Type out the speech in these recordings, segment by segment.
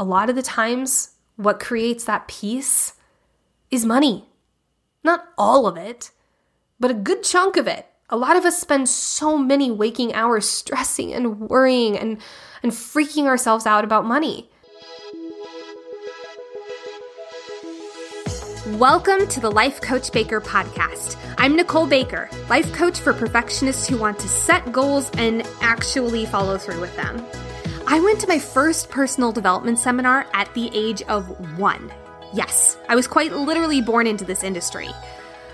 a lot of the times, what creates that peace is money. Not all of it, but a good chunk of it. A lot of us spend so many waking hours stressing and worrying and, and freaking ourselves out about money. Welcome to the Life Coach Baker podcast. I'm Nicole Baker, life coach for perfectionists who want to set goals and actually follow through with them. I went to my first personal development seminar at the age of one. Yes, I was quite literally born into this industry.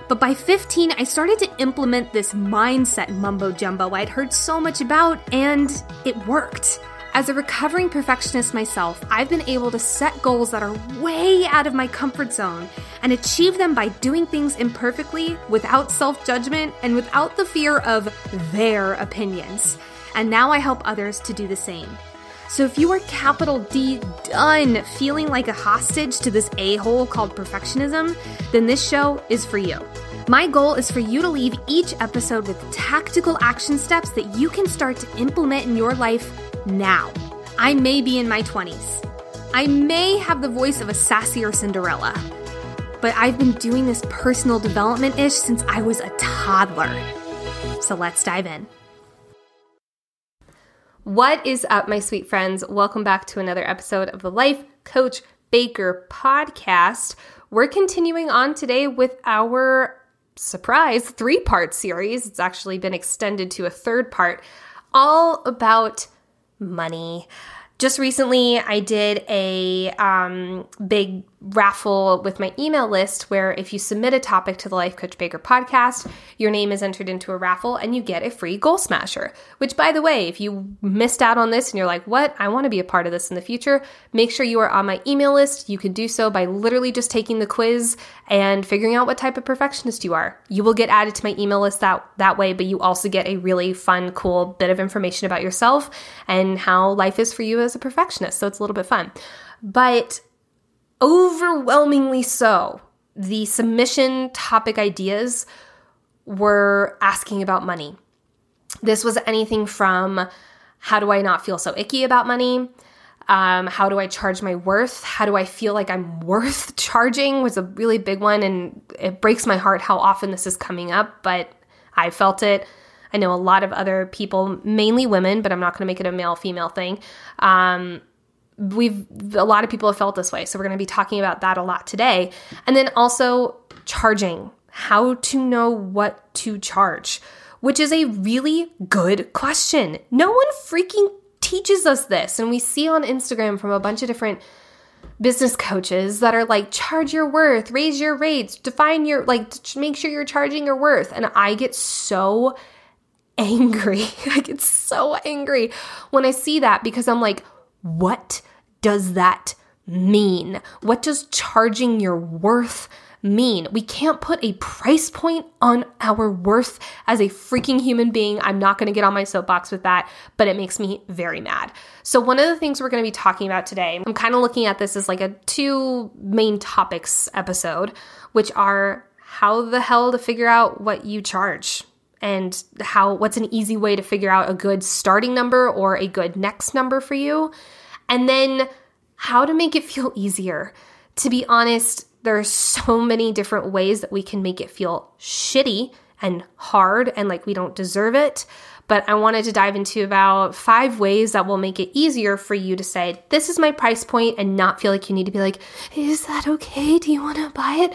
But by 15, I started to implement this mindset mumbo jumbo I'd heard so much about, and it worked. As a recovering perfectionist myself, I've been able to set goals that are way out of my comfort zone and achieve them by doing things imperfectly, without self judgment, and without the fear of their opinions. And now I help others to do the same. So if you are capital D done feeling like a hostage to this a hole called perfectionism, then this show is for you. My goal is for you to leave each episode with tactical action steps that you can start to implement in your life now. I may be in my 20s. I may have the voice of a sassier Cinderella, but I've been doing this personal development ish since I was a toddler. So let's dive in. What is up, my sweet friends? Welcome back to another episode of the Life Coach Baker podcast. We're continuing on today with our surprise three part series. It's actually been extended to a third part, all about money. Just recently, I did a um, big raffle with my email list where if you submit a topic to the Life Coach Baker podcast, your name is entered into a raffle and you get a free goal smasher. Which, by the way, if you missed out on this and you're like, what? I want to be a part of this in the future, make sure you are on my email list. You can do so by literally just taking the quiz and figuring out what type of perfectionist you are. You will get added to my email list that, that way, but you also get a really fun, cool bit of information about yourself and how life is for you as a perfectionist. So it's a little bit fun. But overwhelmingly so, the submission topic ideas were asking about money. This was anything from how do I not feel so icky about money? Um, how do I charge my worth? How do I feel like I'm worth charging was a really big one. And it breaks my heart how often this is coming up, but I felt it. I know a lot of other people, mainly women, but I'm not going to make it a male female thing, um, we've a lot of people have felt this way so we're going to be talking about that a lot today. And then also charging how to know what to charge which is a really good question. No one freaking teaches us this and we see on instagram from a bunch of different business coaches that are like charge your worth raise your rates define your like make sure you're charging your worth. And i get so angry. I get so angry when i see that because i'm like what does that mean? What does charging your worth mean? We can't put a price point on our worth as a freaking human being. I'm not going to get on my soapbox with that, but it makes me very mad. So, one of the things we're going to be talking about today, I'm kind of looking at this as like a two main topics episode, which are how the hell to figure out what you charge and how what's an easy way to figure out a good starting number or a good next number for you and then how to make it feel easier. To be honest, there are so many different ways that we can make it feel shitty and hard and like we don't deserve it. But I wanted to dive into about five ways that will make it easier for you to say, this is my price point, and not feel like you need to be like, is that okay? Do you want to buy it?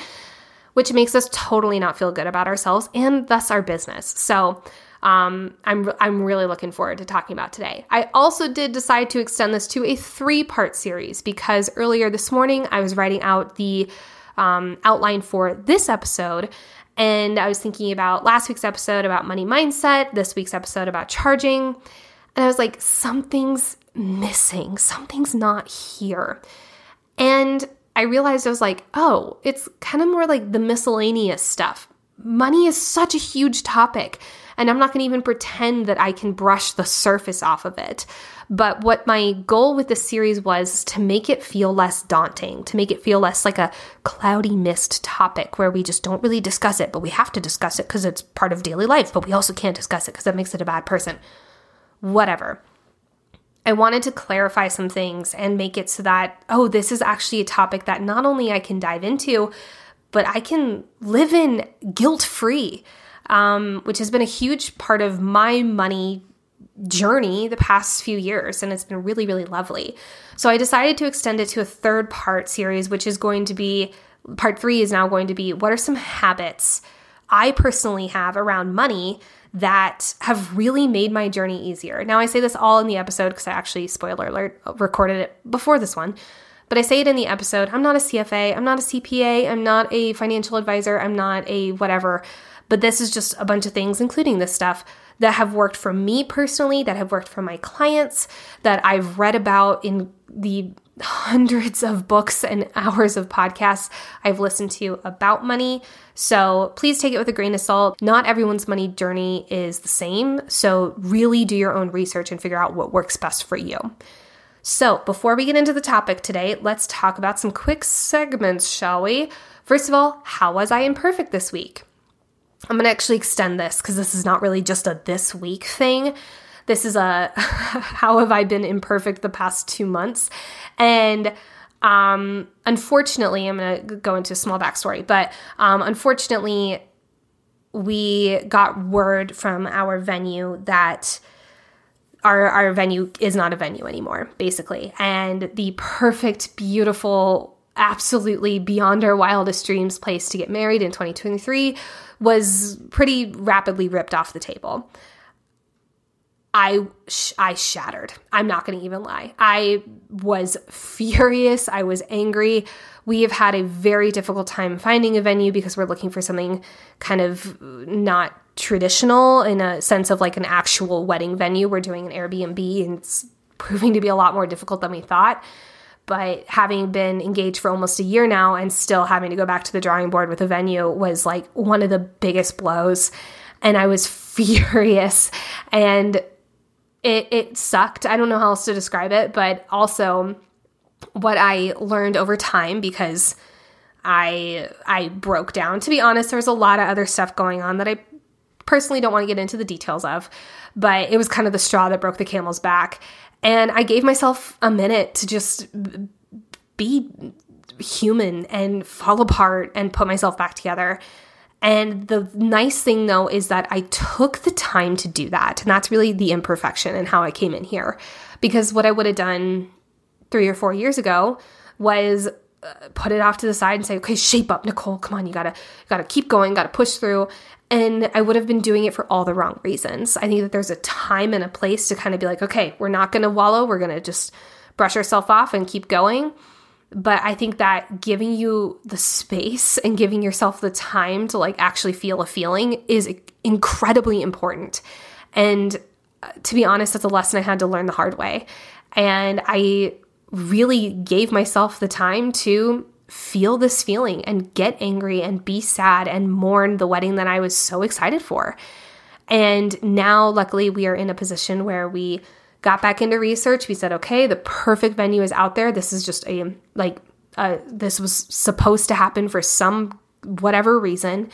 Which makes us totally not feel good about ourselves and thus our business. So, um, I'm I'm really looking forward to talking about today. I also did decide to extend this to a three part series because earlier this morning I was writing out the um, outline for this episode. And I was thinking about last week's episode about money mindset, this week's episode about charging. And I was like, something's missing, something's not here. And I realized I was like, oh, it's kind of more like the miscellaneous stuff. Money is such a huge topic. And I'm not going to even pretend that I can brush the surface off of it. But what my goal with this series was to make it feel less daunting, to make it feel less like a cloudy mist topic where we just don't really discuss it, but we have to discuss it because it's part of daily life, but we also can't discuss it because that makes it a bad person. Whatever. I wanted to clarify some things and make it so that, oh, this is actually a topic that not only I can dive into, but I can live in guilt free, um, which has been a huge part of my money journey the past few years. And it's been really, really lovely. So I decided to extend it to a third part series, which is going to be part three is now going to be what are some habits I personally have around money that have really made my journey easier. Now, I say this all in the episode because I actually, spoiler alert, recorded it before this one. But I say it in the episode I'm not a CFA, I'm not a CPA, I'm not a financial advisor, I'm not a whatever. But this is just a bunch of things, including this stuff, that have worked for me personally, that have worked for my clients, that I've read about in the hundreds of books and hours of podcasts I've listened to about money. So please take it with a grain of salt. Not everyone's money journey is the same. So really do your own research and figure out what works best for you. So before we get into the topic today, let's talk about some quick segments, shall we? First of all, how was I imperfect this week? I'm going to actually extend this because this is not really just a this week thing. This is a how have I been imperfect the past two months? And um, unfortunately, I'm going to go into a small backstory, but um, unfortunately, we got word from our venue that our our venue is not a venue anymore, basically. And the perfect, beautiful, absolutely beyond our wildest dreams place to get married in 2023 was pretty rapidly ripped off the table. I I shattered. I'm not going to even lie. I was furious. I was angry. We have had a very difficult time finding a venue because we're looking for something kind of not traditional in a sense of like an actual wedding venue. We're doing an Airbnb and it's proving to be a lot more difficult than we thought. But having been engaged for almost a year now and still having to go back to the drawing board with a venue was like one of the biggest blows. And I was furious. And it, it sucked. I don't know how else to describe it, but also what I learned over time because I I broke down. To be honest, there was a lot of other stuff going on that I personally don't want to get into the details of, but it was kind of the straw that broke the camel's back. And I gave myself a minute to just be human and fall apart and put myself back together. And the nice thing though is that I took the time to do that. And that's really the imperfection and how I came in here. Because what I would have done three or four years ago was uh, put it off to the side and say, okay, shape up, Nicole. Come on, you gotta, you gotta keep going, gotta push through. And I would have been doing it for all the wrong reasons. I think that there's a time and a place to kind of be like, okay, we're not gonna wallow, we're gonna just brush ourselves off and keep going. But I think that giving you the space and giving yourself the time to like actually feel a feeling is incredibly important. And uh, to be honest, that's a lesson I had to learn the hard way. And I really gave myself the time to feel this feeling and get angry and be sad and mourn the wedding that I was so excited for. And now, luckily, we are in a position where we got back into research. We said, okay, the perfect venue is out there. This is just a, like, uh, this was supposed to happen for some whatever reason.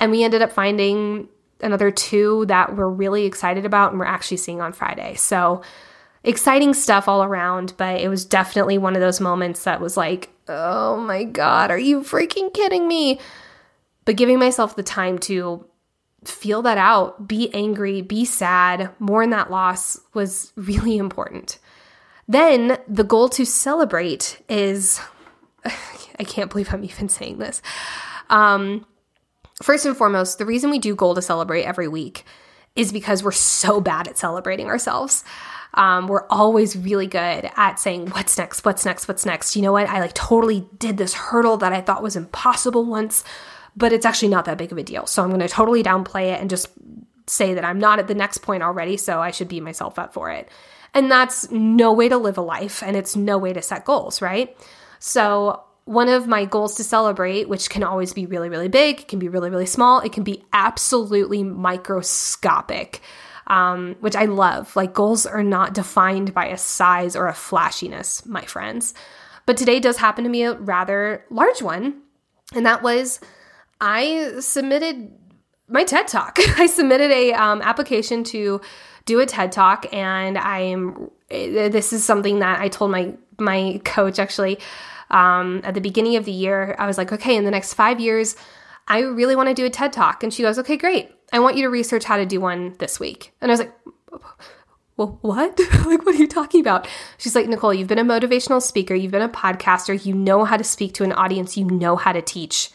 And we ended up finding another two that we're really excited about and we're actually seeing on Friday. So, exciting stuff all around, but it was definitely one of those moments that was like, oh my God, are you freaking kidding me? But giving myself the time to feel that out, be angry, be sad, mourn that loss was really important. Then the goal to celebrate is I can't believe I'm even saying this. Um, first and foremost, the reason we do goal to celebrate every week is because we're so bad at celebrating ourselves. Um, we're always really good at saying, What's next? What's next? What's next? You know what? I like totally did this hurdle that I thought was impossible once but it's actually not that big of a deal. So I'm going to totally downplay it and just say that I'm not at the next point already, so I should beat myself up for it. And that's no way to live a life and it's no way to set goals, right? So, one of my goals to celebrate, which can always be really, really big, can be really, really small, it can be absolutely microscopic, um, which I love. Like, goals are not defined by a size or a flashiness, my friends. But today does happen to be a rather large one, and that was I submitted my TED Talk. I submitted a um, application to do a TED Talk, and I'm. This is something that I told my my coach actually um, at the beginning of the year. I was like, okay, in the next five years, I really want to do a TED Talk, and she goes, okay, great. I want you to research how to do one this week. And I was like, well, what? like, what are you talking about? She's like, Nicole, you've been a motivational speaker, you've been a podcaster, you know how to speak to an audience, you know how to teach.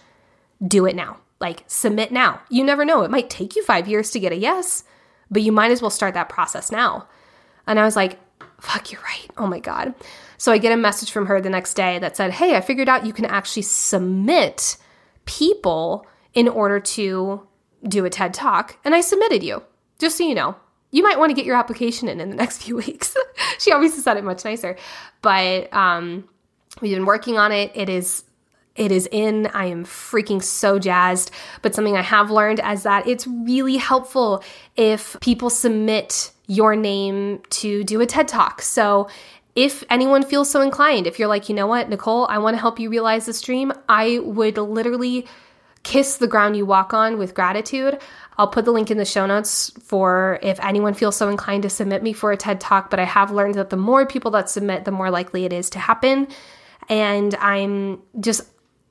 Do it now. Like, submit now. You never know. It might take you five years to get a yes, but you might as well start that process now. And I was like, fuck, you're right. Oh my God. So I get a message from her the next day that said, hey, I figured out you can actually submit people in order to do a TED Talk. And I submitted you, just so you know you might want to get your application in in the next few weeks. she obviously said it much nicer, but um, we've been working on it. It is it is in. I am freaking so jazzed. But something I have learned is that it's really helpful if people submit your name to do a TED Talk. So if anyone feels so inclined, if you're like, you know what, Nicole, I want to help you realize this dream, I would literally kiss the ground you walk on with gratitude. I'll put the link in the show notes for if anyone feels so inclined to submit me for a TED Talk. But I have learned that the more people that submit, the more likely it is to happen. And I'm just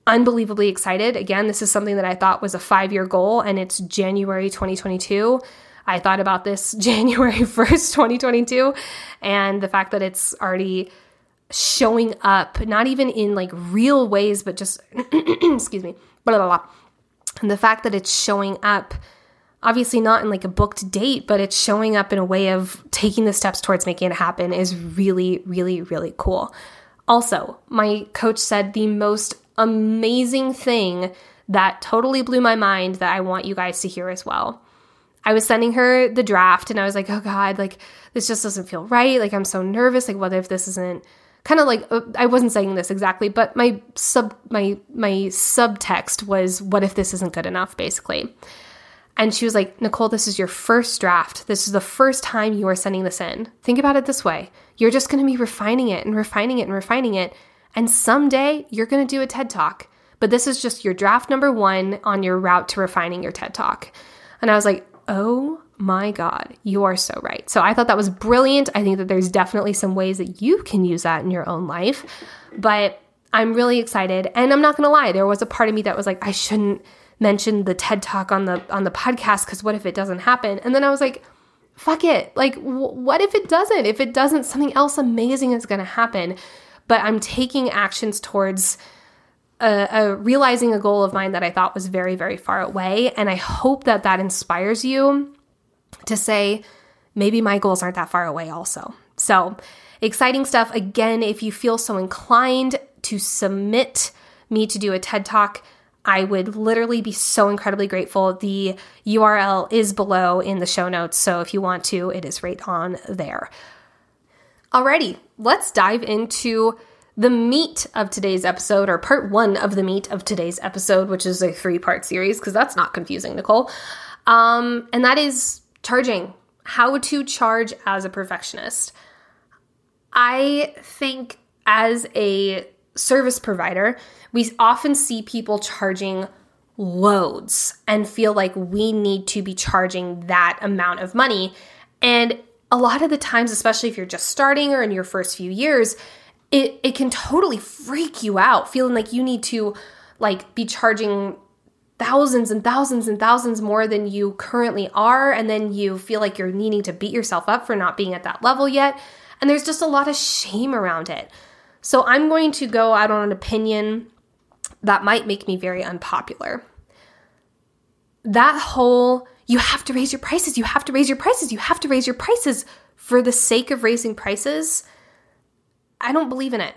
unbelievably excited. Again, this is something that I thought was a five year goal, and it's January 2022. I thought about this January 1st, 2022, and the fact that it's already showing up, not even in like real ways, but just, excuse me, blah, blah, blah. And the fact that it's showing up obviously not in like a booked date, but it's showing up in a way of taking the steps towards making it happen is really, really, really cool. Also, my coach said the most amazing thing that totally blew my mind that I want you guys to hear as well. I was sending her the draft and I was like, oh God, like this just doesn't feel right. Like I'm so nervous. Like, what if this isn't kind of like uh, I wasn't saying this exactly, but my sub my my subtext was what if this isn't good enough basically. And she was like, Nicole, this is your first draft. This is the first time you are sending this in. Think about it this way you're just going to be refining it and refining it and refining it. And someday you're going to do a TED Talk. But this is just your draft number one on your route to refining your TED Talk. And I was like, oh my God, you are so right. So I thought that was brilliant. I think that there's definitely some ways that you can use that in your own life. But I'm really excited. And I'm not going to lie, there was a part of me that was like, I shouldn't mentioned the TED talk on the on the podcast cuz what if it doesn't happen? And then I was like, fuck it. Like w- what if it doesn't? If it doesn't, something else amazing is going to happen. But I'm taking actions towards a, a, realizing a goal of mine that I thought was very, very far away. And I hope that that inspires you to say, maybe my goals aren't that far away, also. So, exciting stuff. Again, if you feel so inclined to submit me to do a TED Talk, I would literally be so incredibly grateful. The URL is below in the show notes, so if you want to, it is right on there. Alrighty, let's dive into the meat of today's episode, or part one of the meat of today's episode, which is a three part series, because that's not confusing, Nicole. Um, and that is charging, how to charge as a perfectionist. I think as a service provider, we often see people charging loads and feel like we need to be charging that amount of money. And a lot of the times, especially if you're just starting or in your first few years, it, it can totally freak you out, feeling like you need to like be charging thousands and thousands and thousands more than you currently are. And then you feel like you're needing to beat yourself up for not being at that level yet. And there's just a lot of shame around it. So I'm going to go out on an opinion that might make me very unpopular. That whole, you have to raise your prices, you have to raise your prices, you have to raise your prices for the sake of raising prices, I don't believe in it.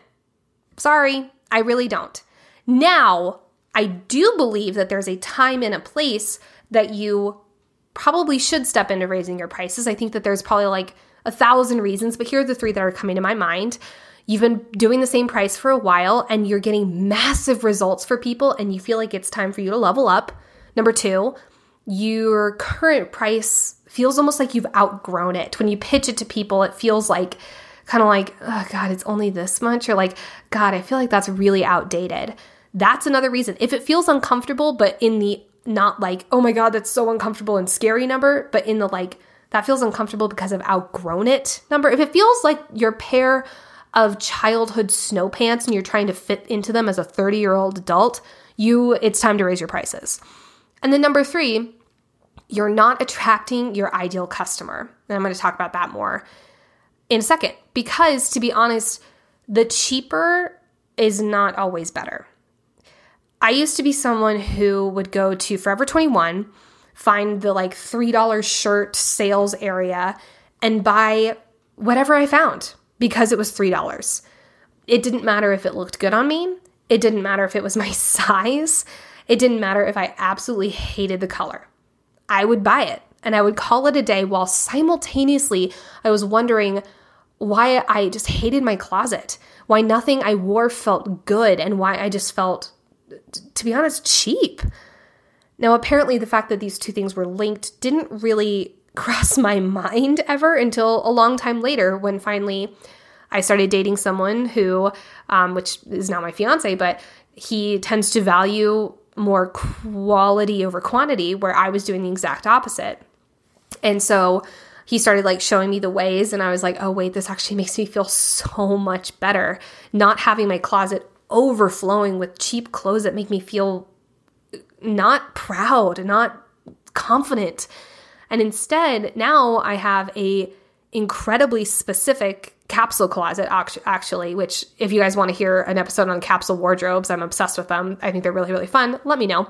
Sorry, I really don't. Now, I do believe that there's a time and a place that you probably should step into raising your prices. I think that there's probably like a thousand reasons, but here are the three that are coming to my mind. You've been doing the same price for a while and you're getting massive results for people and you feel like it's time for you to level up. Number two, your current price feels almost like you've outgrown it. When you pitch it to people, it feels like kind of like, oh God, it's only this much, or like, God, I feel like that's really outdated. That's another reason. If it feels uncomfortable, but in the not like, oh my God, that's so uncomfortable and scary number, but in the like, that feels uncomfortable because I've outgrown it. Number, if it feels like your pair of childhood snow pants and you're trying to fit into them as a 30 year old adult, you it's time to raise your prices. And then number three, you're not attracting your ideal customer. And I'm going to talk about that more in a second because to be honest, the cheaper is not always better. I used to be someone who would go to Forever 21, find the like $3 shirt sales area, and buy whatever I found because it was $3. It didn't matter if it looked good on me, it didn't matter if it was my size, it didn't matter if I absolutely hated the color. I would buy it and I would call it a day while simultaneously I was wondering why I just hated my closet, why nothing I wore felt good, and why I just felt, to be honest, cheap. Now, apparently, the fact that these two things were linked didn't really cross my mind ever until a long time later when finally I started dating someone who, um, which is now my fiance, but he tends to value more quality over quantity, where I was doing the exact opposite. And so he started like showing me the ways, and I was like, oh, wait, this actually makes me feel so much better. Not having my closet overflowing with cheap clothes that make me feel not proud, not confident. And instead, now I have a incredibly specific capsule closet actually which if you guys want to hear an episode on capsule wardrobes i'm obsessed with them i think they're really really fun let me know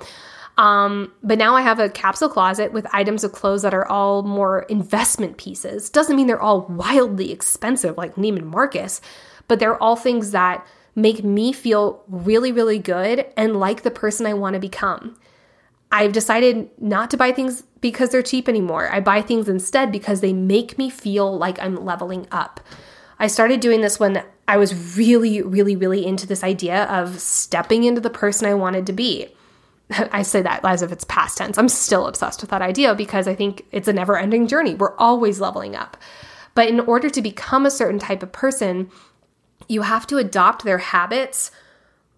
um, but now I have a capsule closet with items of clothes that are all more investment pieces. Doesn't mean they're all wildly expensive like Neiman Marcus, but they're all things that make me feel really, really good and like the person I want to become. I've decided not to buy things because they're cheap anymore. I buy things instead because they make me feel like I'm leveling up. I started doing this when I was really, really, really into this idea of stepping into the person I wanted to be. I say that as if it's past tense. I'm still obsessed with that idea because I think it's a never ending journey. We're always leveling up. But in order to become a certain type of person, you have to adopt their habits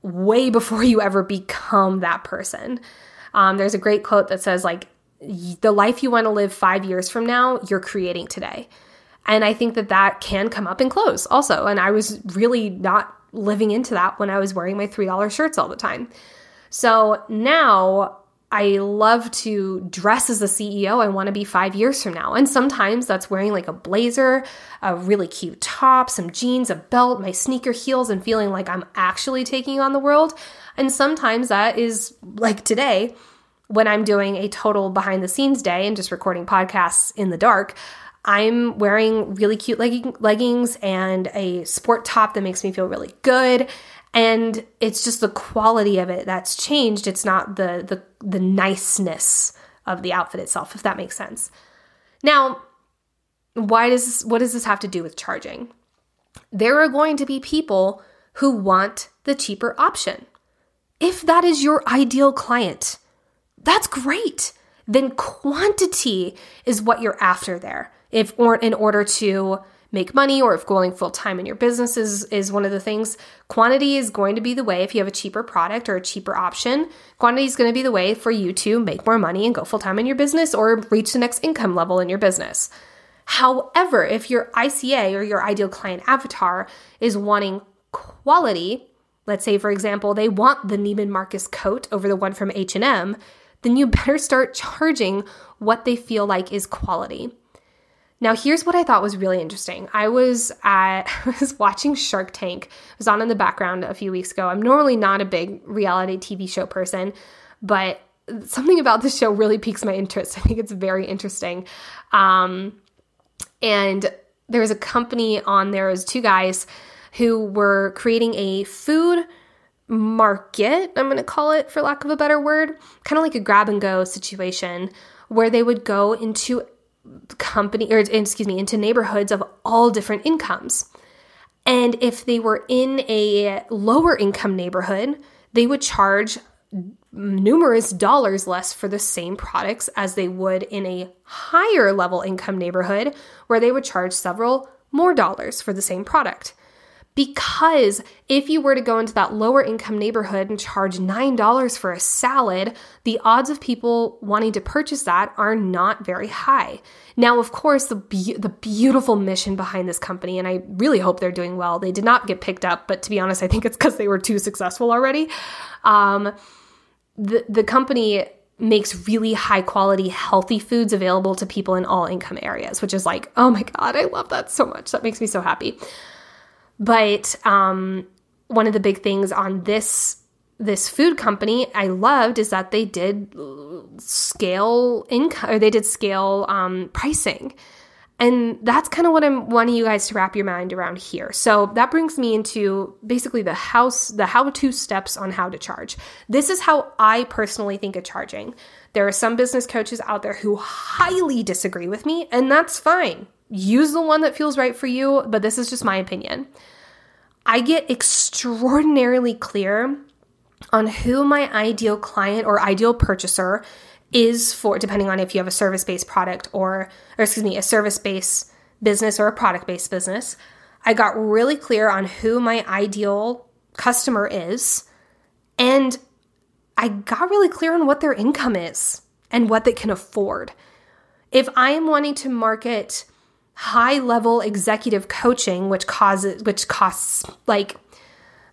way before you ever become that person. Um, there's a great quote that says, like, the life you want to live five years from now, you're creating today. And I think that that can come up in clothes also. And I was really not living into that when I was wearing my $3 shirts all the time. So now I love to dress as a CEO I want to be five years from now. And sometimes that's wearing like a blazer, a really cute top, some jeans, a belt, my sneaker heels, and feeling like I'm actually taking on the world. And sometimes that is like today when I'm doing a total behind the scenes day and just recording podcasts in the dark. I'm wearing really cute leggings and a sport top that makes me feel really good. And it's just the quality of it that's changed. It's not the the the niceness of the outfit itself if that makes sense. Now why does this, what does this have to do with charging? There are going to be people who want the cheaper option. If that is your ideal client that's great. Then quantity is what you're after there if or in order to make money or if going full time in your business is, is one of the things, quantity is going to be the way. If you have a cheaper product or a cheaper option, quantity is going to be the way for you to make more money and go full time in your business or reach the next income level in your business. However, if your ICA or your ideal client avatar is wanting quality, let's say for example, they want the Neiman Marcus coat over the one from H&M, then you better start charging what they feel like is quality. Now, here's what I thought was really interesting. I was at, I was watching Shark Tank. It was on in the background a few weeks ago. I'm normally not a big reality TV show person, but something about this show really piques my interest. I think it's very interesting. Um, and there was a company on there, was two guys who were creating a food market, I'm going to call it for lack of a better word, kind of like a grab and go situation where they would go into company or excuse me into neighborhoods of all different incomes. And if they were in a lower income neighborhood they would charge numerous dollars less for the same products as they would in a higher level income neighborhood where they would charge several more dollars for the same product Because if you were to go into that lower income neighborhood and charge $9 for a salad, the odds of people wanting to purchase that are not very high. Now, of course, the, be- the beautiful mission behind this company, and I really hope they're doing well, they did not get picked up, but to be honest, I think it's because they were too successful already. Um, the, the company makes really high quality, healthy foods available to people in all income areas, which is like, oh my God, I love that so much. That makes me so happy. But um, one of the big things on this this food company I loved is that they did scale income or they did scale um, pricing. And that's kind of what I'm wanting you guys to wrap your mind around here. So that brings me into basically the house, the how to steps on how to charge. This is how I personally think of charging. There are some business coaches out there who highly disagree with me, and that's fine. Use the one that feels right for you, but this is just my opinion. I get extraordinarily clear on who my ideal client or ideal purchaser is for, depending on if you have a service based product or, or excuse me, a service based business or a product based business. I got really clear on who my ideal customer is. And I got really clear on what their income is and what they can afford. If I am wanting to market high level executive coaching, which causes which costs like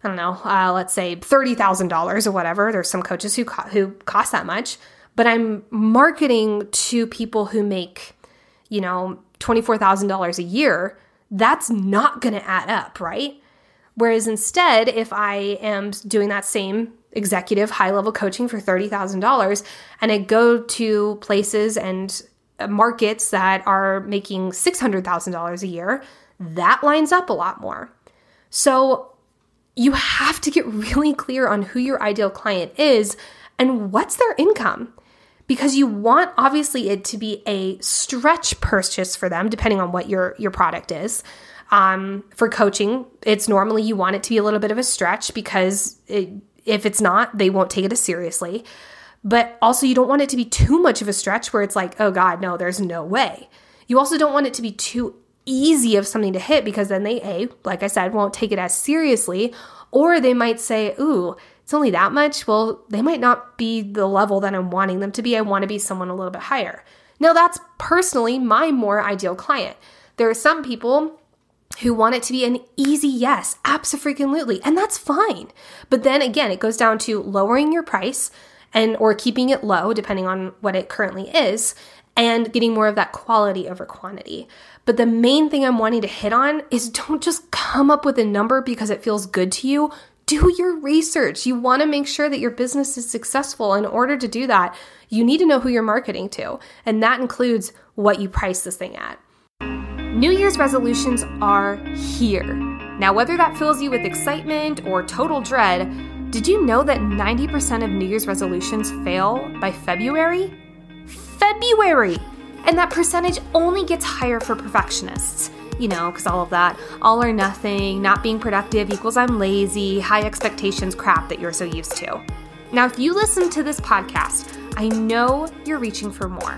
I don't know, uh, let's say thirty thousand dollars or whatever. There's some coaches who co- who cost that much, but I'm marketing to people who make, you know, twenty four thousand dollars a year. That's not going to add up, right? Whereas instead, if I am doing that same executive high level coaching for $30,000 and I go to places and markets that are making $600,000 a year, that lines up a lot more. So you have to get really clear on who your ideal client is and what's their income. Because you want obviously it to be a stretch purchase for them, depending on what your, your product is. Um, for coaching, it's normally you want it to be a little bit of a stretch because it, if it's not, they won't take it as seriously. But also, you don't want it to be too much of a stretch where it's like, oh God, no, there's no way. You also don't want it to be too easy of something to hit because then they, A, like I said, won't take it as seriously. Or they might say, ooh, it's only that much. Well, they might not be the level that I'm wanting them to be. I want to be someone a little bit higher. Now, that's personally my more ideal client. There are some people who want it to be an easy yes, absolutely, and that's fine. But then again, it goes down to lowering your price and or keeping it low depending on what it currently is and getting more of that quality over quantity. But the main thing I'm wanting to hit on is don't just come up with a number because it feels good to you. Do your research. You want to make sure that your business is successful. In order to do that, you need to know who you're marketing to, and that includes what you price this thing at. New Year's resolutions are here. Now, whether that fills you with excitement or total dread, did you know that 90% of New Year's resolutions fail by February? February! And that percentage only gets higher for perfectionists. You know, because all of that all or nothing, not being productive equals I'm lazy, high expectations crap that you're so used to. Now, if you listen to this podcast, I know you're reaching for more.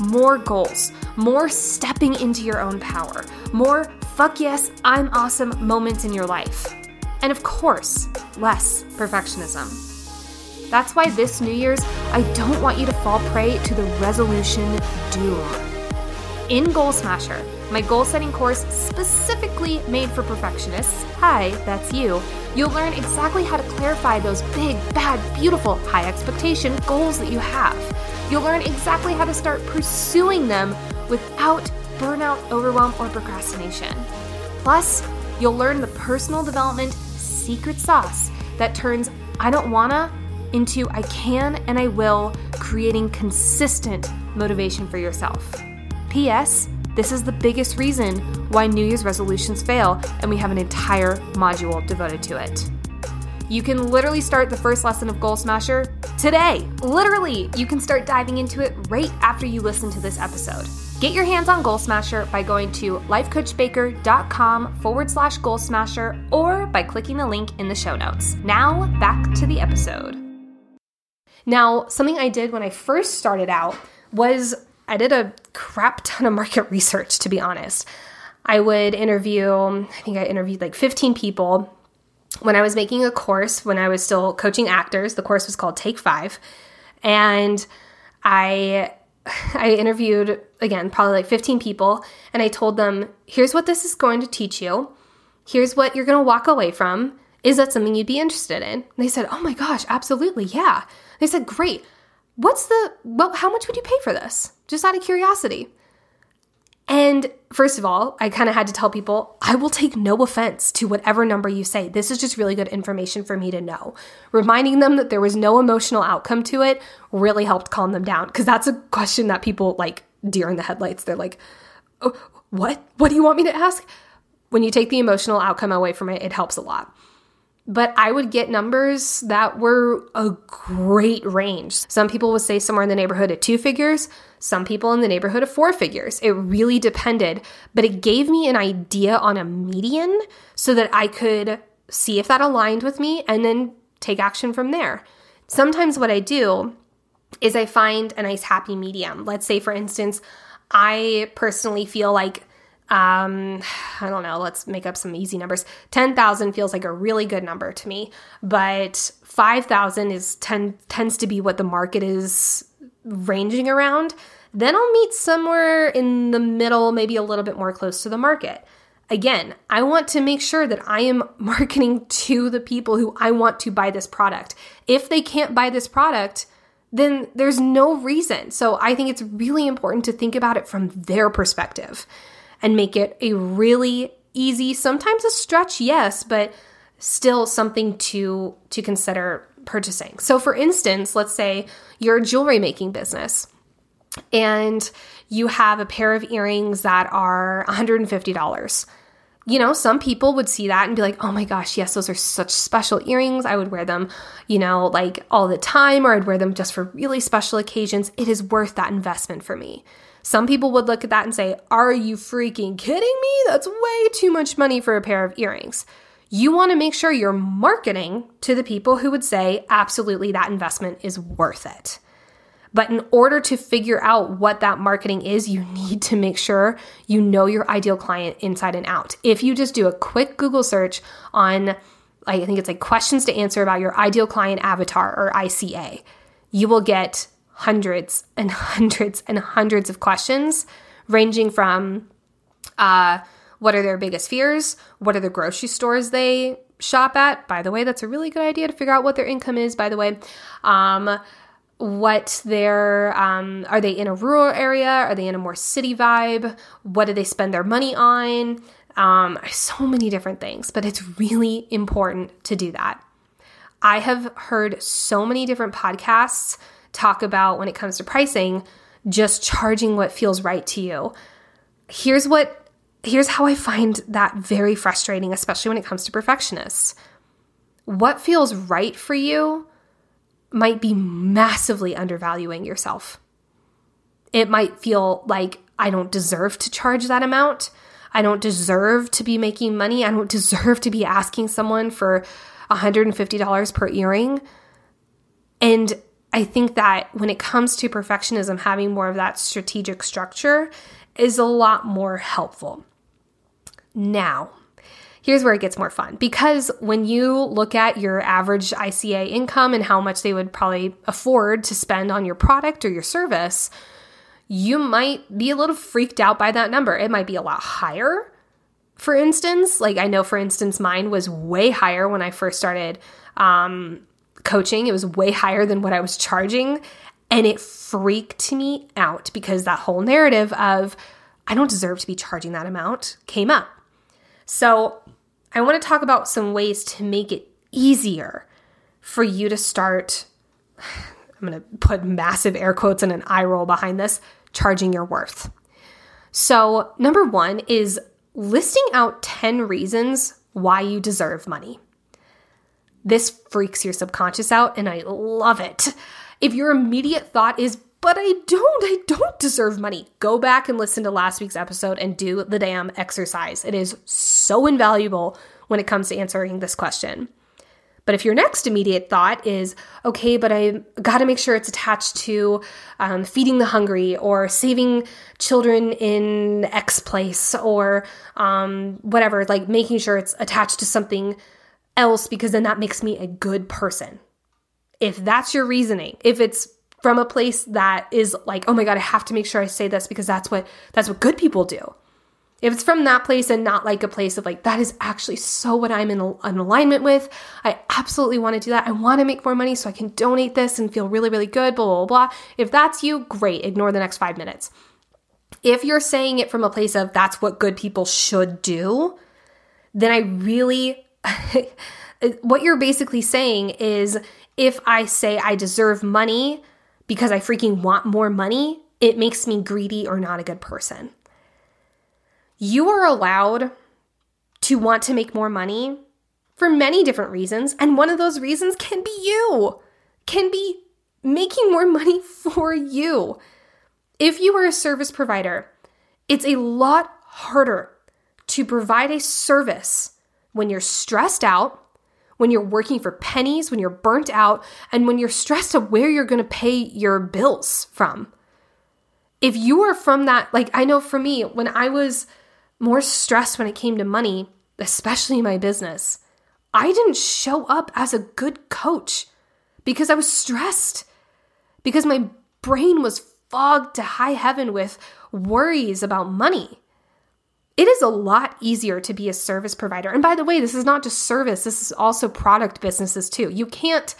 More goals, more stepping into your own power, more fuck yes, I'm awesome moments in your life. And of course, less perfectionism. That's why this New Year's, I don't want you to fall prey to the resolution doom. In Goal Smasher, my goal setting course specifically made for perfectionists, hi, that's you, you'll learn exactly how to clarify those big, bad, beautiful, high expectation goals that you have. You'll learn exactly how to start pursuing them without burnout, overwhelm, or procrastination. Plus, you'll learn the personal development secret sauce that turns I don't wanna into I can and I will, creating consistent motivation for yourself. P.S. This is the biggest reason why New Year's resolutions fail, and we have an entire module devoted to it. You can literally start the first lesson of Goal Smasher today. Literally, you can start diving into it right after you listen to this episode. Get your hands on Goal Smasher by going to lifecoachbaker.com forward slash goal smasher or by clicking the link in the show notes. Now, back to the episode. Now, something I did when I first started out was I did a crap ton of market research, to be honest. I would interview, I think I interviewed like 15 people when I was making a course when I was still coaching actors. The course was called Take Five. And I I interviewed again probably like 15 people and I told them, here's what this is going to teach you. Here's what you're going to walk away from. Is that something you'd be interested in? And they said, "Oh my gosh, absolutely. Yeah." They said, "Great. What's the well, how much would you pay for this?" Just out of curiosity. And first of all, I kind of had to tell people, I will take no offense to whatever number you say. This is just really good information for me to know. Reminding them that there was no emotional outcome to it really helped calm them down because that's a question that people like deer in the headlights. They're like, oh, What? What do you want me to ask? When you take the emotional outcome away from it, it helps a lot but I would get numbers that were a great range. Some people would say somewhere in the neighborhood of two figures, some people in the neighborhood of four figures. It really depended, but it gave me an idea on a median so that I could see if that aligned with me and then take action from there. Sometimes what I do is I find a nice happy medium. Let's say, for instance, I personally feel like um i don't know let's make up some easy numbers. 10,000 feels like a really good number to me but 5,000 is 10 tends to be what the market is ranging around. Then I'll meet somewhere in the middle maybe a little bit more close to the market. Again I want to make sure that I am marketing to the people who I want to buy this product. If they can't buy this product then there's no reason. So I think it's really important to think about it from their perspective and make it a really easy, sometimes a stretch, yes, but still something to to consider purchasing. So for instance, let's say you're a jewelry making business and you have a pair of earrings that are $150. You know, some people would see that and be like, oh my gosh, yes, those are such special earrings. I would wear them, you know, like all the time, or I'd wear them just for really special occasions. It is worth that investment for me. Some people would look at that and say, Are you freaking kidding me? That's way too much money for a pair of earrings. You want to make sure you're marketing to the people who would say, Absolutely, that investment is worth it. But in order to figure out what that marketing is, you need to make sure you know your ideal client inside and out. If you just do a quick Google search on, I think it's like questions to answer about your ideal client avatar or ICA, you will get hundreds and hundreds and hundreds of questions, ranging from uh, what are their biggest fears? What are the grocery stores they shop at? By the way, that's a really good idea to figure out what their income is, by the way. Um, what their um, are they in a rural area? Are they in a more city vibe? What do they spend their money on? Um, so many different things, but it's really important to do that. I have heard so many different podcasts talk about when it comes to pricing, just charging what feels right to you. Here's what here's how I find that very frustrating, especially when it comes to perfectionists. What feels right for you might be massively undervaluing yourself. It might feel like I don't deserve to charge that amount. I don't deserve to be making money. I don't deserve to be asking someone for $150 per earring. And I think that when it comes to perfectionism, having more of that strategic structure is a lot more helpful. Now, here's where it gets more fun because when you look at your average ICA income and how much they would probably afford to spend on your product or your service, you might be a little freaked out by that number. It might be a lot higher. For instance, like I know, for instance, mine was way higher when I first started um, coaching. It was way higher than what I was charging. And it freaked me out because that whole narrative of, I don't deserve to be charging that amount came up. So I want to talk about some ways to make it easier for you to start. I'm going to put massive air quotes and an eye roll behind this charging your worth. So, number one is listing out 10 reasons why you deserve money. This freaks your subconscious out, and I love it. If your immediate thought is, but I don't, I don't deserve money, go back and listen to last week's episode and do the damn exercise. It is so invaluable when it comes to answering this question. But if your next immediate thought is, okay, but I got to make sure it's attached to um, feeding the hungry or saving children in X place or um, whatever, like making sure it's attached to something else because then that makes me a good person. If that's your reasoning, if it's from a place that is like, oh my God, I have to make sure I say this because that's what that's what good people do. If it's from that place and not like a place of like, that is actually so what I'm in, in alignment with, I absolutely want to do that. I want to make more money so I can donate this and feel really, really good, blah, blah, blah. If that's you, great. Ignore the next five minutes. If you're saying it from a place of that's what good people should do, then I really, what you're basically saying is if I say I deserve money, because I freaking want more money, it makes me greedy or not a good person. You are allowed to want to make more money for many different reasons, and one of those reasons can be you, can be making more money for you. If you are a service provider, it's a lot harder to provide a service when you're stressed out when you're working for pennies, when you're burnt out, and when you're stressed of where you're going to pay your bills from. If you are from that, like I know for me, when I was more stressed when it came to money, especially my business, I didn't show up as a good coach because I was stressed, because my brain was fogged to high heaven with worries about money it is a lot easier to be a service provider. And by the way, this is not just service, this is also product businesses too. You can't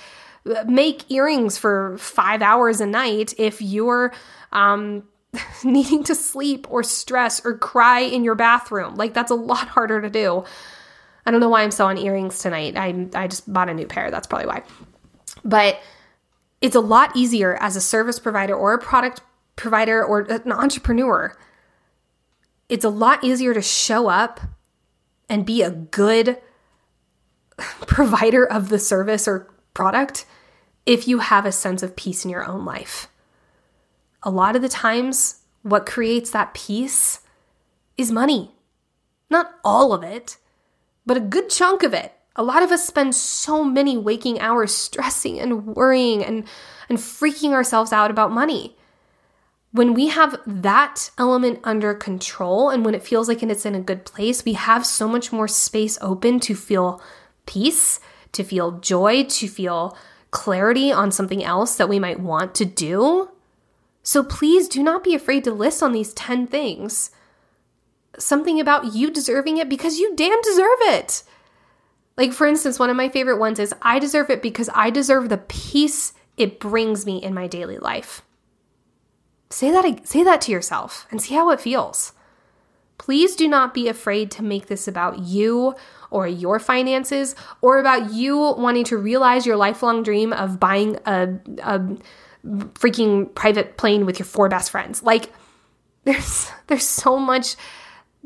uh, make earrings for five hours a night if you're um, needing to sleep or stress or cry in your bathroom. Like, that's a lot harder to do. I don't know why I'm so on earrings tonight. I, I just bought a new pair. That's probably why. But it's a lot easier as a service provider or a product provider or an entrepreneur it's a lot easier to show up and be a good provider of the service or product if you have a sense of peace in your own life. A lot of the times, what creates that peace is money. Not all of it, but a good chunk of it. A lot of us spend so many waking hours stressing and worrying and, and freaking ourselves out about money when we have that element under control and when it feels like it's in a good place, we have so much more space open to feel peace, to feel joy, to feel clarity on something else that we might want to do. So please do not be afraid to list on these 10 things something about you deserving it because you damn deserve it. Like, for instance, one of my favorite ones is I deserve it because I deserve the peace it brings me in my daily life. Say that say that to yourself and see how it feels. Please do not be afraid to make this about you or your finances or about you wanting to realize your lifelong dream of buying a, a freaking private plane with your four best friends. Like there's there's so much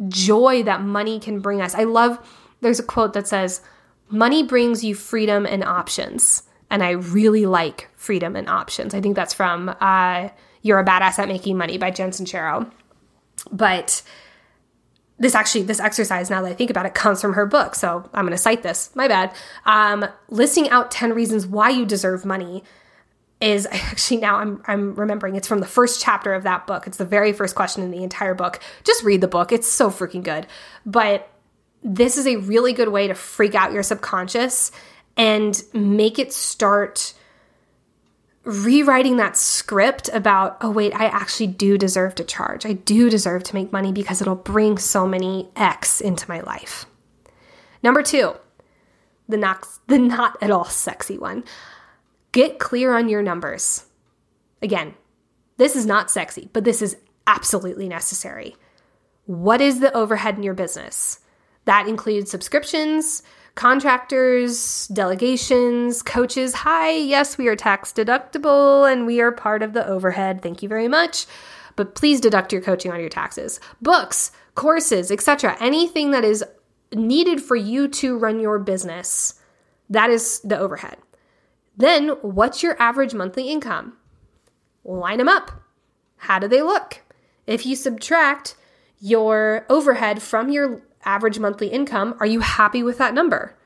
joy that money can bring us. I love there's a quote that says money brings you freedom and options. And I really like freedom and options. I think that's from uh, you're a Badass at Making Money by Jen Sincero. But this actually, this exercise, now that I think about it, comes from her book. So I'm going to cite this. My bad. Um, listing out 10 reasons why you deserve money is actually now I'm I'm remembering it's from the first chapter of that book. It's the very first question in the entire book. Just read the book. It's so freaking good. But this is a really good way to freak out your subconscious and make it start rewriting that script about, oh, wait, I actually do deserve to charge. I do deserve to make money because it'll bring so many X into my life. Number two, the not, the not at all sexy one. Get clear on your numbers. Again, this is not sexy, but this is absolutely necessary. What is the overhead in your business? That includes subscriptions, contractors, delegations, coaches. Hi, yes, we are tax deductible and we are part of the overhead. Thank you very much. But please deduct your coaching on your taxes. Books, courses, etc. Anything that is needed for you to run your business. That is the overhead. Then, what's your average monthly income? Line them up. How do they look? If you subtract your overhead from your average monthly income, are you happy with that number?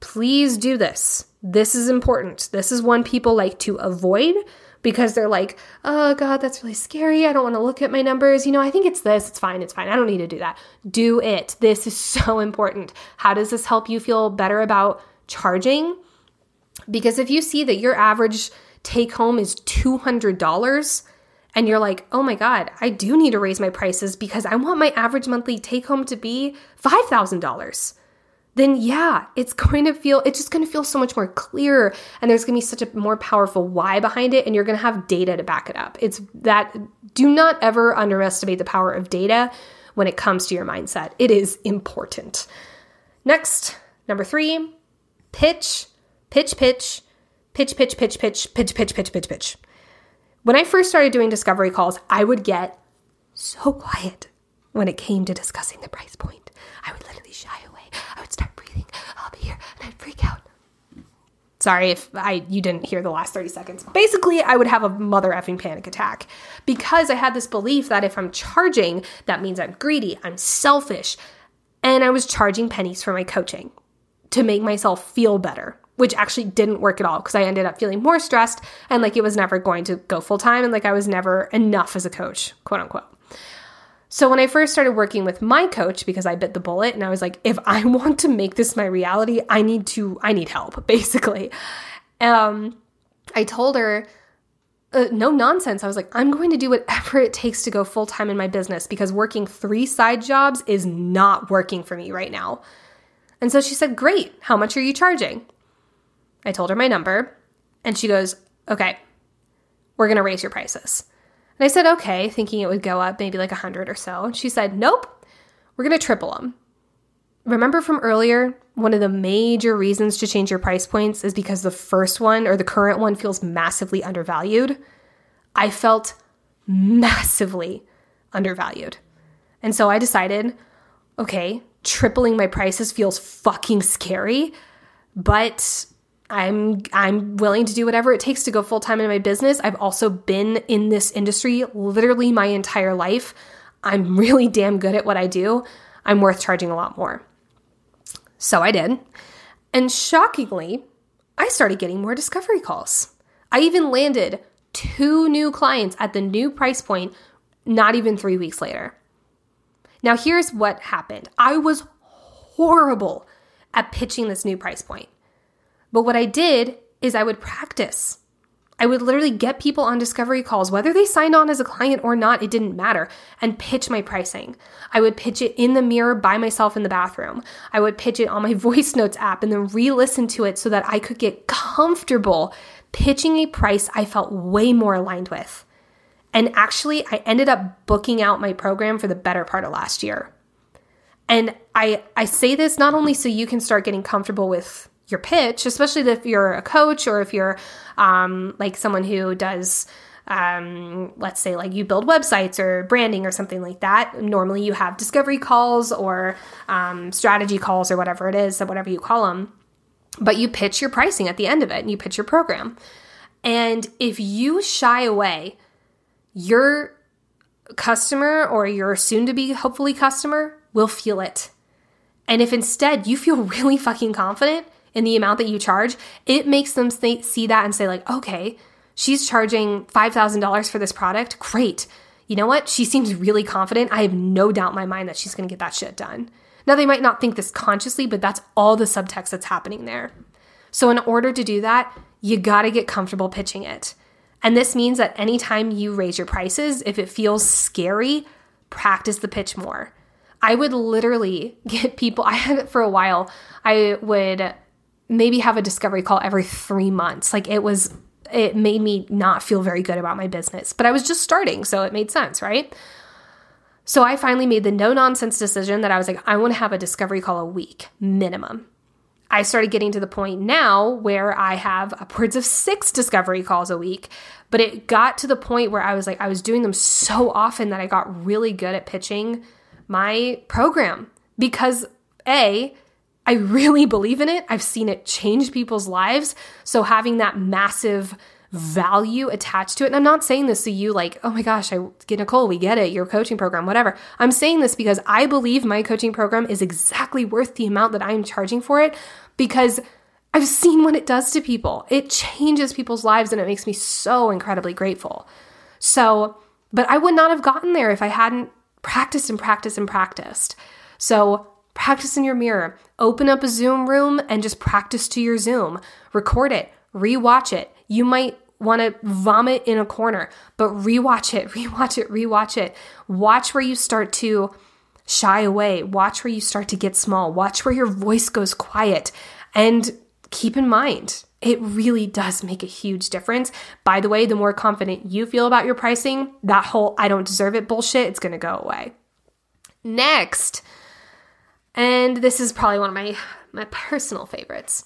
please do this. This is important. This is one people like to avoid because they're like, oh God, that's really scary. I don't want to look at my numbers. You know, I think it's this. It's fine. It's fine. I don't need to do that. Do it. This is so important. How does this help you feel better about charging? Because if you see that your average take home is $200 and you're like, oh my God, I do need to raise my prices because I want my average monthly take home to be $5,000 then yeah, it's going to feel, it's just going to feel so much more clear. And there's going to be such a more powerful why behind it. And you're going to have data to back it up. It's that, do not ever underestimate the power of data when it comes to your mindset. It is important. Next, number three, pitch, pitch, pitch, pitch, pitch, pitch, pitch, pitch, pitch, pitch, pitch, pitch. When I first started doing discovery calls, I would get so quiet when it came to discussing the price point. I would literally shy away. I would start breathing I'll be here and I'd freak out. Sorry if I you didn't hear the last 30 seconds. Basically, I would have a mother effing panic attack because I had this belief that if I'm charging, that means I'm greedy, I'm selfish, and I was charging pennies for my coaching to make myself feel better, which actually didn't work at all because I ended up feeling more stressed and like it was never going to go full time and like I was never enough as a coach, quote unquote. So when I first started working with my coach because I bit the bullet and I was like if I want to make this my reality, I need to I need help basically. Um I told her uh, no nonsense. I was like, I'm going to do whatever it takes to go full time in my business because working three side jobs is not working for me right now. And so she said, Great. How much are you charging? I told her my number, and she goes, Okay, we're going to raise your prices. And I said, okay, thinking it would go up maybe like a 100 or so. And she said, nope, we're going to triple them. Remember from earlier, one of the major reasons to change your price points is because the first one or the current one feels massively undervalued. I felt massively undervalued. And so I decided, okay, tripling my prices feels fucking scary, but I'm I'm willing to do whatever it takes to go full time in my business. I've also been in this industry literally my entire life. I'm really damn good at what I do. I'm worth charging a lot more. So I did. And shockingly, I started getting more discovery calls. I even landed two new clients at the new price point not even 3 weeks later. Now here's what happened. I was horrible at pitching this new price point. But what I did is I would practice. I would literally get people on discovery calls, whether they signed on as a client or not, it didn't matter, and pitch my pricing. I would pitch it in the mirror by myself in the bathroom. I would pitch it on my voice notes app and then re listen to it so that I could get comfortable pitching a price I felt way more aligned with. And actually, I ended up booking out my program for the better part of last year. And I, I say this not only so you can start getting comfortable with your pitch, especially if you're a coach or if you're um, like someone who does, um, let's say, like you build websites or branding or something like that. Normally, you have discovery calls or um, strategy calls or whatever it is, so whatever you call them. But you pitch your pricing at the end of it and you pitch your program. And if you shy away, your customer or your soon to be hopefully customer will feel it. And if instead you feel really fucking confident, in the amount that you charge, it makes them see that and say, like, okay, she's charging $5,000 for this product. Great. You know what? She seems really confident. I have no doubt in my mind that she's going to get that shit done. Now, they might not think this consciously, but that's all the subtext that's happening there. So, in order to do that, you got to get comfortable pitching it. And this means that anytime you raise your prices, if it feels scary, practice the pitch more. I would literally get people, I had it for a while, I would maybe have a discovery call every three months. Like it was, it made me not feel very good about my business, but I was just starting, so it made sense, right? So I finally made the no nonsense decision that I was like, I want to have a discovery call a week minimum. I started getting to the point now where I have upwards of six discovery calls a week, but it got to the point where I was like, I was doing them so often that I got really good at pitching my program because A, I really believe in it. I've seen it change people's lives. So having that massive value attached to it. And I'm not saying this to you like, oh my gosh, I get Nicole, we get it, your coaching program, whatever. I'm saying this because I believe my coaching program is exactly worth the amount that I'm charging for it because I've seen what it does to people. It changes people's lives and it makes me so incredibly grateful. So, but I would not have gotten there if I hadn't practiced and practiced and practiced. So, practice in your mirror. Open up a Zoom room and just practice to your Zoom. Record it, rewatch it. You might want to vomit in a corner, but rewatch it, rewatch it, rewatch it. Watch where you start to shy away. Watch where you start to get small. Watch where your voice goes quiet. And keep in mind, it really does make a huge difference. By the way, the more confident you feel about your pricing, that whole I don't deserve it bullshit, it's going to go away. Next, and this is probably one of my my personal favorites.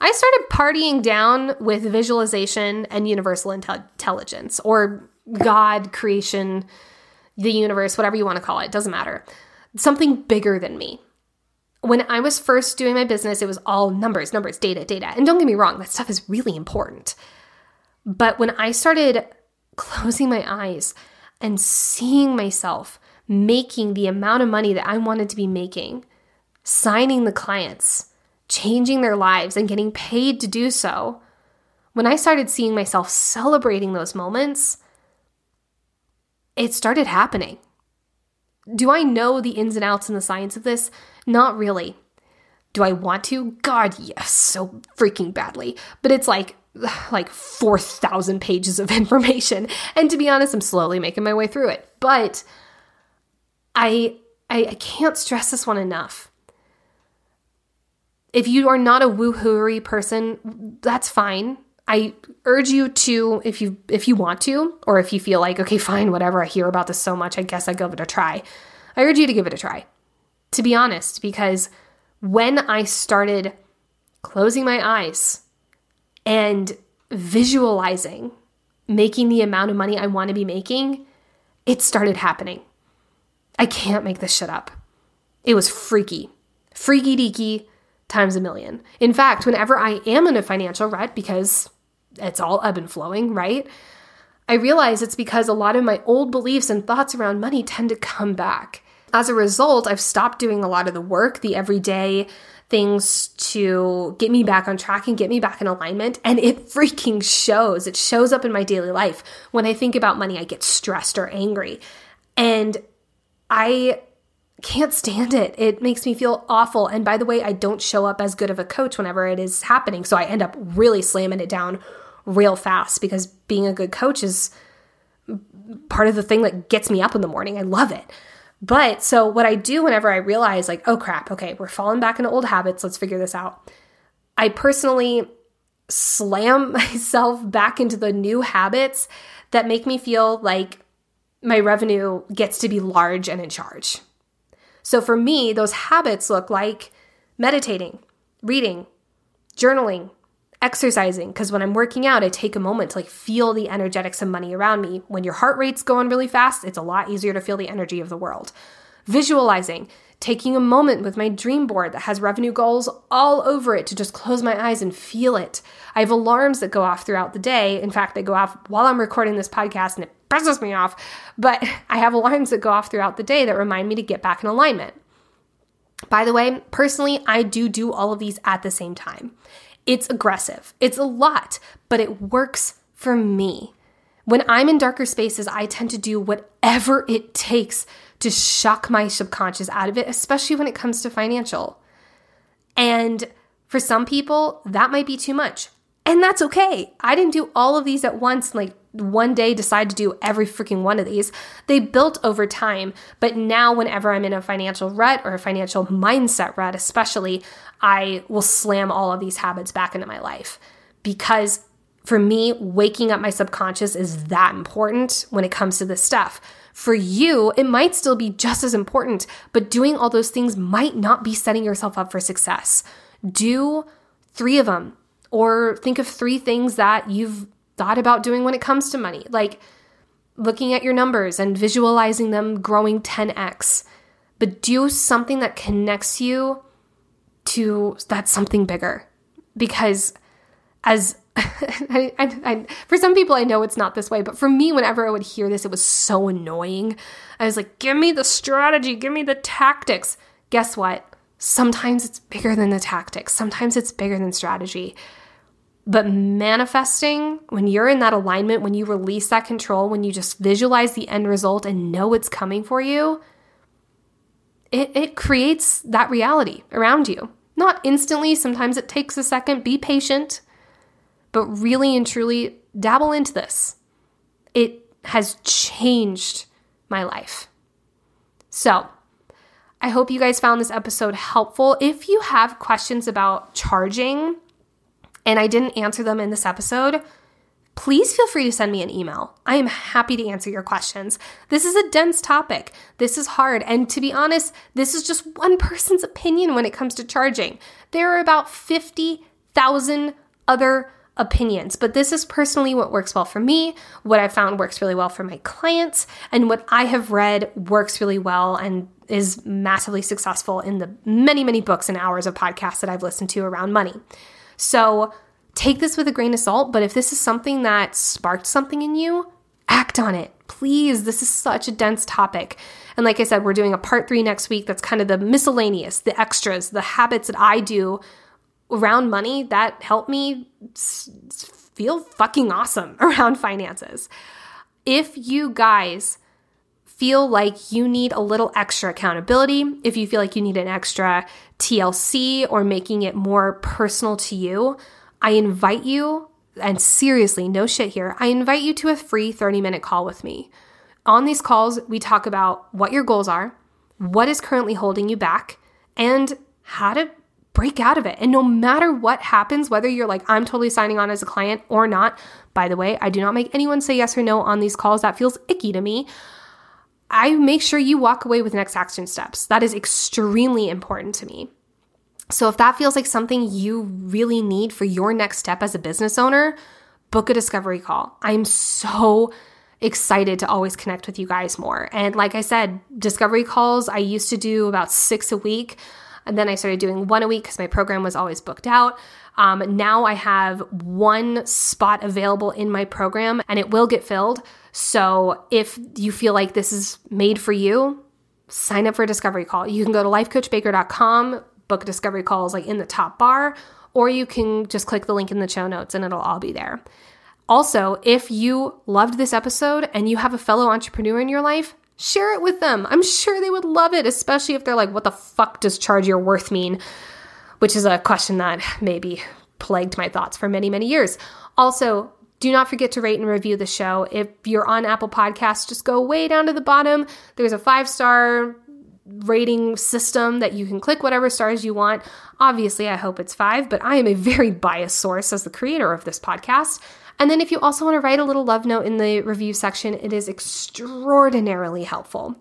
I started partying down with visualization and universal intelligence or God, creation, the universe, whatever you want to call it, doesn't matter. Something bigger than me. When I was first doing my business, it was all numbers, numbers, data, data. And don't get me wrong, that stuff is really important. But when I started closing my eyes and seeing myself making the amount of money that I wanted to be making, signing the clients, changing their lives, and getting paid to do so, when I started seeing myself celebrating those moments, it started happening. Do I know the ins and outs and the science of this? Not really. Do I want to? God, yes, so freaking badly. But it's like like 4,000 pages of information. And to be honest, I'm slowly making my way through it. But I I, I can't stress this one enough. If you are not a woohooery person, that's fine. I urge you to, if you if you want to, or if you feel like, okay, fine, whatever, I hear about this so much, I guess I give it a try. I urge you to give it a try. To be honest, because when I started closing my eyes and visualizing making the amount of money I want to be making, it started happening. I can't make this shit up. It was freaky. Freaky deaky times a million. In fact, whenever I am in a financial rut, because it's all ebb and flowing, right? I realize it's because a lot of my old beliefs and thoughts around money tend to come back. As a result, I've stopped doing a lot of the work, the everyday things to get me back on track and get me back in alignment. And it freaking shows. It shows up in my daily life. When I think about money, I get stressed or angry. And I can't stand it. It makes me feel awful. And by the way, I don't show up as good of a coach whenever it is happening. So I end up really slamming it down real fast because being a good coach is part of the thing that gets me up in the morning. I love it. But so what I do whenever I realize, like, oh crap, okay, we're falling back into old habits, let's figure this out. I personally slam myself back into the new habits that make me feel like my revenue gets to be large and in charge. So for me, those habits look like meditating, reading, journaling, exercising because when I'm working out, I take a moment to like feel the energetics of money around me. When your heart rate's going really fast, it's a lot easier to feel the energy of the world. Visualizing, taking a moment with my dream board that has revenue goals all over it to just close my eyes and feel it. I have alarms that go off throughout the day. In fact, they go off while I'm recording this podcast and it pisses me off. But I have alarms that go off throughout the day that remind me to get back in alignment. By the way, personally, I do do all of these at the same time. It's aggressive, it's a lot, but it works for me. When I'm in darker spaces, I tend to do whatever it takes to shock my subconscious out of it, especially when it comes to financial. And for some people, that might be too much. And that's okay. I didn't do all of these at once, like one day decide to do every freaking one of these. They built over time. But now, whenever I'm in a financial rut or a financial mindset rut, especially, I will slam all of these habits back into my life. Because for me, waking up my subconscious is that important when it comes to this stuff. For you, it might still be just as important, but doing all those things might not be setting yourself up for success. Do three of them, or think of three things that you've thought about doing when it comes to money, like looking at your numbers and visualizing them growing 10x. But do something that connects you to that something bigger. Because as I, I, I, for some people, I know it's not this way, but for me, whenever I would hear this, it was so annoying. I was like, give me the strategy, give me the tactics. Guess what? Sometimes it's bigger than the tactics, sometimes it's bigger than strategy. But manifesting, when you're in that alignment, when you release that control, when you just visualize the end result and know it's coming for you, it, it creates that reality around you. Not instantly, sometimes it takes a second. Be patient, but really and truly dabble into this. It has changed my life. So, I hope you guys found this episode helpful. If you have questions about charging and I didn't answer them in this episode, please feel free to send me an email. I am happy to answer your questions. This is a dense topic. This is hard. And to be honest, this is just one person's opinion when it comes to charging. There are about 50,000 other opinions, but this is personally what works well for me, what I found works really well for my clients, and what I have read works really well and is massively successful in the many, many books and hours of podcasts that I've listened to around money. So take this with a grain of salt, but if this is something that sparked something in you, act on it. Please, this is such a dense topic. And like I said, we're doing a part three next week that's kind of the miscellaneous, the extras, the habits that I do around money that help me feel fucking awesome around finances. If you guys feel like you need a little extra accountability, if you feel like you need an extra TLC or making it more personal to you, I invite you, and seriously, no shit here, I invite you to a free 30 minute call with me. On these calls, we talk about what your goals are, what is currently holding you back, and how to break out of it. And no matter what happens, whether you're like, I'm totally signing on as a client or not, by the way, I do not make anyone say yes or no on these calls. That feels icky to me. I make sure you walk away with next action steps. That is extremely important to me. So if that feels like something you really need for your next step as a business owner, book a discovery call. I'm so excited to always connect with you guys more. And like I said, discovery calls, I used to do about six a week. And then I started doing one a week because my program was always booked out. Um, now I have one spot available in my program and it will get filled. So if you feel like this is made for you, sign up for a discovery call. You can go to lifecoachbaker.com, book discovery calls like in the top bar, or you can just click the link in the show notes and it'll all be there. Also, if you loved this episode and you have a fellow entrepreneur in your life, share it with them. I'm sure they would love it, especially if they're like, what the fuck does charge your worth mean? Which is a question that maybe plagued my thoughts for many, many years. Also, do not forget to rate and review the show. If you're on Apple Podcasts, just go way down to the bottom. There's a five star rating system that you can click whatever stars you want. Obviously, I hope it's five, but I am a very biased source as the creator of this podcast. And then if you also want to write a little love note in the review section, it is extraordinarily helpful.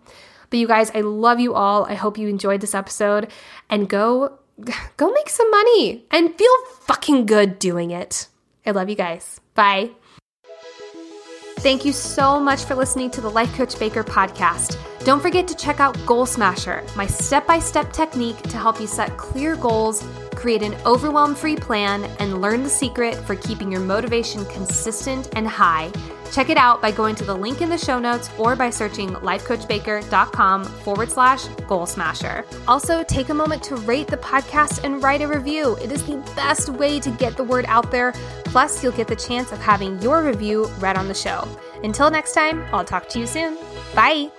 But you guys, I love you all. I hope you enjoyed this episode and go go make some money and feel fucking good doing it. I love you guys. Bye. Thank you so much for listening to the Life Coach Baker podcast. Don't forget to check out Goal Smasher, my step by step technique to help you set clear goals, create an overwhelm free plan, and learn the secret for keeping your motivation consistent and high. Check it out by going to the link in the show notes or by searching lifecoachbaker.com forward slash goal smasher. Also, take a moment to rate the podcast and write a review. It is the best way to get the word out there. Plus, you'll get the chance of having your review read on the show. Until next time, I'll talk to you soon. Bye.